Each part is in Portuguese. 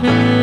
Mm-hmm.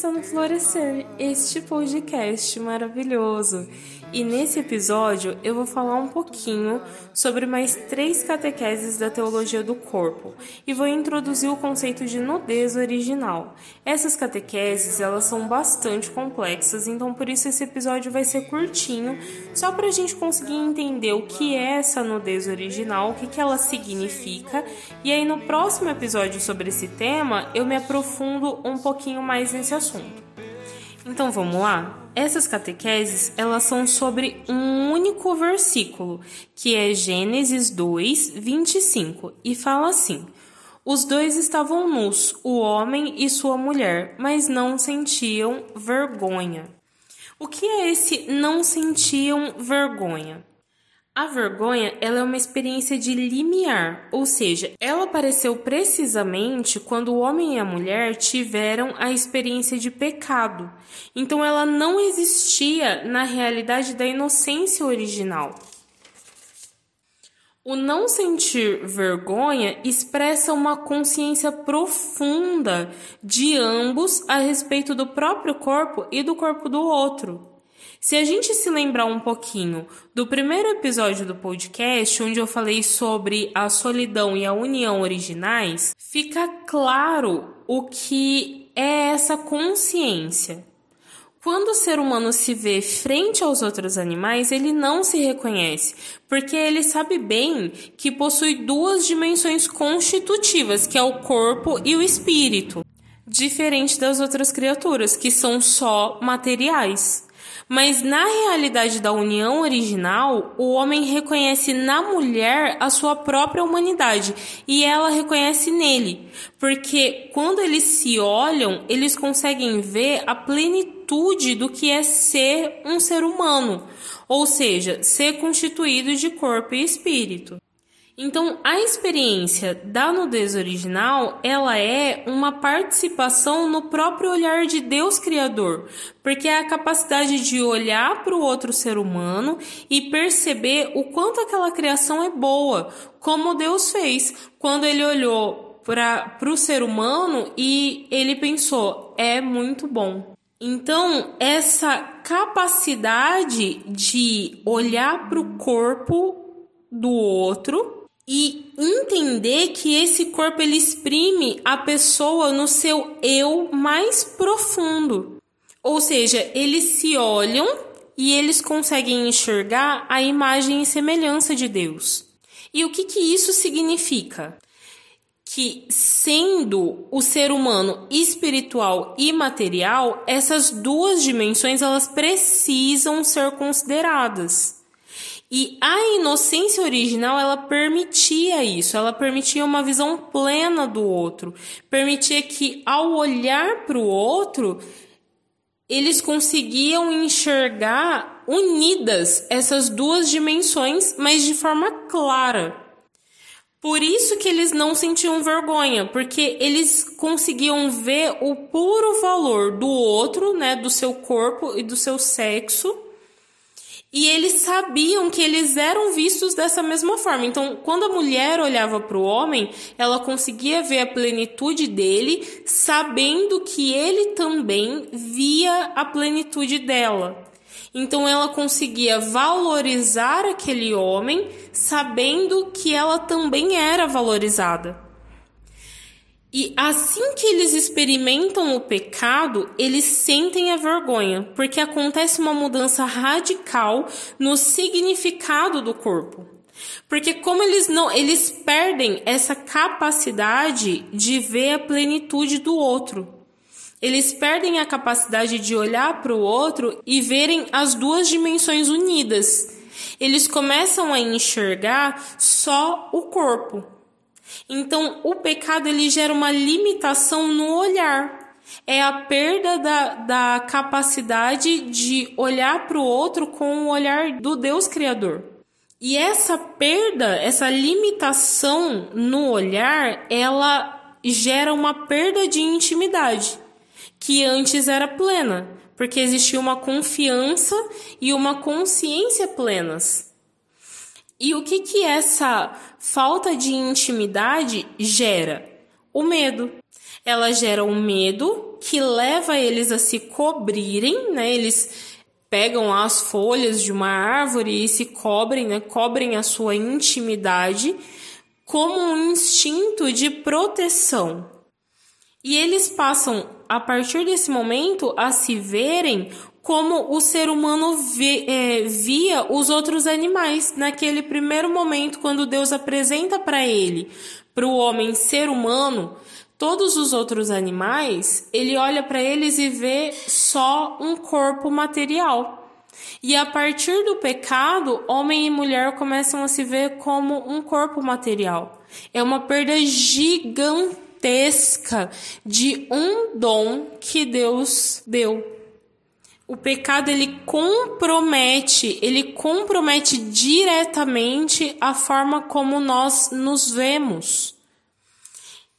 E no Florescer, este podcast maravilhoso. E nesse episódio eu vou falar um pouquinho sobre mais três catequeses da teologia do corpo e vou introduzir o conceito de nudez original. Essas catequeses elas são bastante complexas, então por isso esse episódio vai ser curtinho, só para a gente conseguir entender o que é essa nudez original, o que, que ela significa, e aí no próximo episódio sobre esse tema eu me aprofundo um pouquinho mais nesse assunto. Então vamos lá? Essas catequeses, elas são sobre um único versículo, que é Gênesis 2, 25, e fala assim: Os dois estavam nus, o homem e sua mulher, mas não sentiam vergonha. O que é esse não sentiam vergonha? A vergonha ela é uma experiência de limiar, ou seja, ela apareceu precisamente quando o homem e a mulher tiveram a experiência de pecado. Então ela não existia na realidade da inocência original. O não sentir vergonha expressa uma consciência profunda de ambos a respeito do próprio corpo e do corpo do outro. Se a gente se lembrar um pouquinho do primeiro episódio do podcast, onde eu falei sobre a solidão e a união originais, fica claro o que é essa consciência. Quando o ser humano se vê frente aos outros animais, ele não se reconhece, porque ele sabe bem que possui duas dimensões constitutivas, que é o corpo e o espírito, diferente das outras criaturas, que são só materiais. Mas na realidade da união original, o homem reconhece na mulher a sua própria humanidade e ela reconhece nele, porque quando eles se olham, eles conseguem ver a plenitude do que é ser um ser humano, ou seja, ser constituído de corpo e espírito. Então, a experiência da nudez original, ela é uma participação no próprio olhar de Deus criador, porque é a capacidade de olhar para o outro ser humano e perceber o quanto aquela criação é boa, como Deus fez quando ele olhou para o ser humano e ele pensou, é muito bom. Então, essa capacidade de olhar para o corpo do outro e entender que esse corpo ele exprime a pessoa no seu eu mais profundo. Ou seja, eles se olham e eles conseguem enxergar a imagem e semelhança de Deus. E o que, que isso significa? Que sendo o ser humano espiritual e material, essas duas dimensões elas precisam ser consideradas. E a inocência original, ela permitia isso, ela permitia uma visão plena do outro, permitia que ao olhar para o outro, eles conseguiam enxergar unidas essas duas dimensões, mas de forma clara. Por isso que eles não sentiam vergonha, porque eles conseguiam ver o puro valor do outro, né, do seu corpo e do seu sexo e eles sabiam que eles eram vistos dessa mesma forma. Então, quando a mulher olhava para o homem, ela conseguia ver a plenitude dele, sabendo que ele também via a plenitude dela. Então, ela conseguia valorizar aquele homem, sabendo que ela também era valorizada. E assim que eles experimentam o pecado, eles sentem a vergonha, porque acontece uma mudança radical no significado do corpo. Porque como eles não, eles perdem essa capacidade de ver a plenitude do outro. Eles perdem a capacidade de olhar para o outro e verem as duas dimensões unidas. Eles começam a enxergar só o corpo. Então, o pecado ele gera uma limitação no olhar. É a perda da, da capacidade de olhar para o outro com o olhar do Deus Criador. E essa perda, essa limitação no olhar, ela gera uma perda de intimidade, que antes era plena, porque existia uma confiança e uma consciência plenas. E o que que essa falta de intimidade gera? O medo. Ela gera um medo que leva eles a se cobrirem, né? Eles pegam as folhas de uma árvore e se cobrem, né, cobrem a sua intimidade como um instinto de proteção. E eles passam, a partir desse momento, a se verem como o ser humano é, via os outros animais. Naquele primeiro momento, quando Deus apresenta para ele, para o homem ser humano, Todos os outros animais, ele olha para eles e vê só um corpo material. E a partir do pecado, homem e mulher começam a se ver como um corpo material. É uma perda gigantesca de um dom que Deus deu. O pecado ele compromete, ele compromete diretamente a forma como nós nos vemos.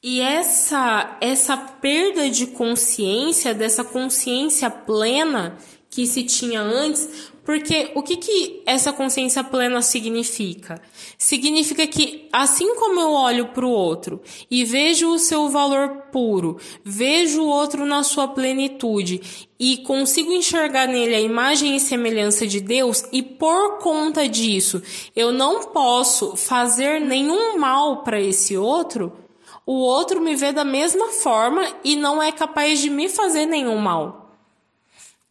E essa essa perda de consciência, dessa consciência plena que se tinha antes, porque o que, que essa consciência plena significa? Significa que, assim como eu olho para o outro e vejo o seu valor puro, vejo o outro na sua plenitude e consigo enxergar nele a imagem e semelhança de Deus, e por conta disso eu não posso fazer nenhum mal para esse outro, o outro me vê da mesma forma e não é capaz de me fazer nenhum mal.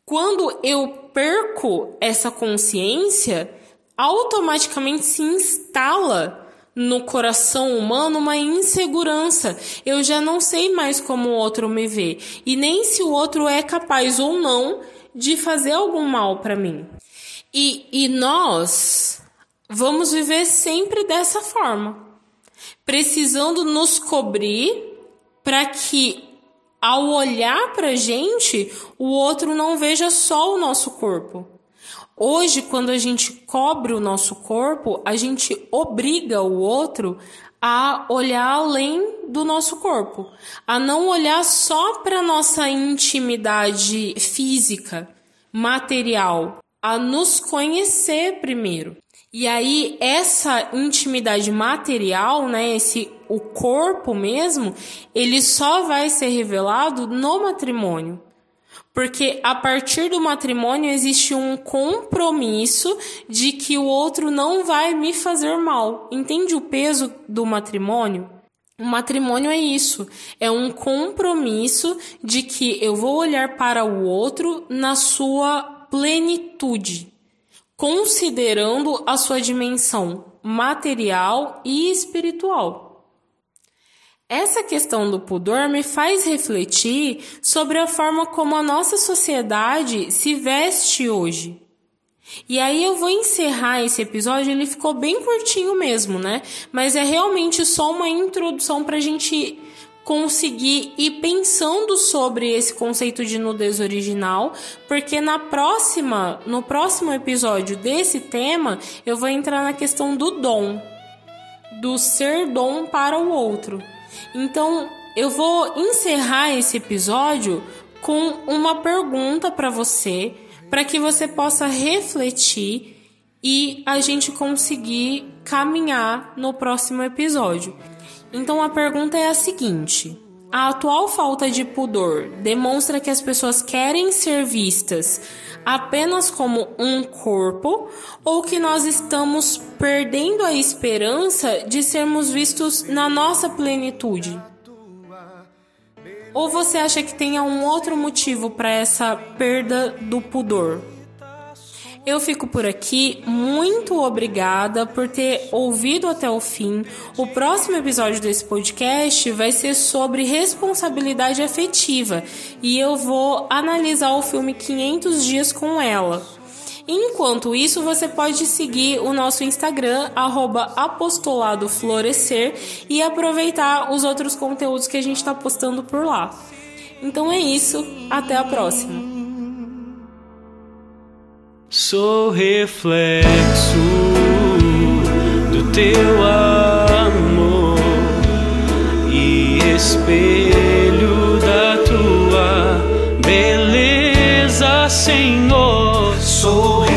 Quando eu perco essa consciência, automaticamente se instala no coração humano uma insegurança. Eu já não sei mais como o outro me vê e nem se o outro é capaz ou não de fazer algum mal para mim. E, e nós vamos viver sempre dessa forma precisando nos cobrir para que ao olhar para a gente, o outro não veja só o nosso corpo. Hoje, quando a gente cobre o nosso corpo, a gente obriga o outro a olhar além do nosso corpo, a não olhar só para nossa intimidade física, material, a nos conhecer primeiro. E aí essa intimidade material, né, esse o corpo mesmo, ele só vai ser revelado no matrimônio. Porque a partir do matrimônio existe um compromisso de que o outro não vai me fazer mal. Entende o peso do matrimônio? O matrimônio é isso, é um compromisso de que eu vou olhar para o outro na sua plenitude considerando a sua dimensão material e espiritual. Essa questão do pudor me faz refletir sobre a forma como a nossa sociedade se veste hoje. E aí eu vou encerrar esse episódio, ele ficou bem curtinho mesmo, né? Mas é realmente só uma introdução para a gente conseguir ir pensando sobre esse conceito de nudez original, porque na próxima, no próximo episódio desse tema, eu vou entrar na questão do dom, do ser dom para o outro. Então, eu vou encerrar esse episódio com uma pergunta para você, para que você possa refletir e a gente conseguir caminhar no próximo episódio. Então a pergunta é a seguinte: a atual falta de pudor demonstra que as pessoas querem ser vistas apenas como um corpo ou que nós estamos perdendo a esperança de sermos vistos na nossa plenitude? Ou você acha que tem um outro motivo para essa perda do pudor? Eu fico por aqui. Muito obrigada por ter ouvido até o fim. O próximo episódio desse podcast vai ser sobre responsabilidade afetiva e eu vou analisar o filme 500 Dias com Ela. Enquanto isso, você pode seguir o nosso Instagram, apostoladoflorescer, e aproveitar os outros conteúdos que a gente está postando por lá. Então é isso, até a próxima! Sou reflexo do teu amor e espelho da tua beleza, Senhor. Sou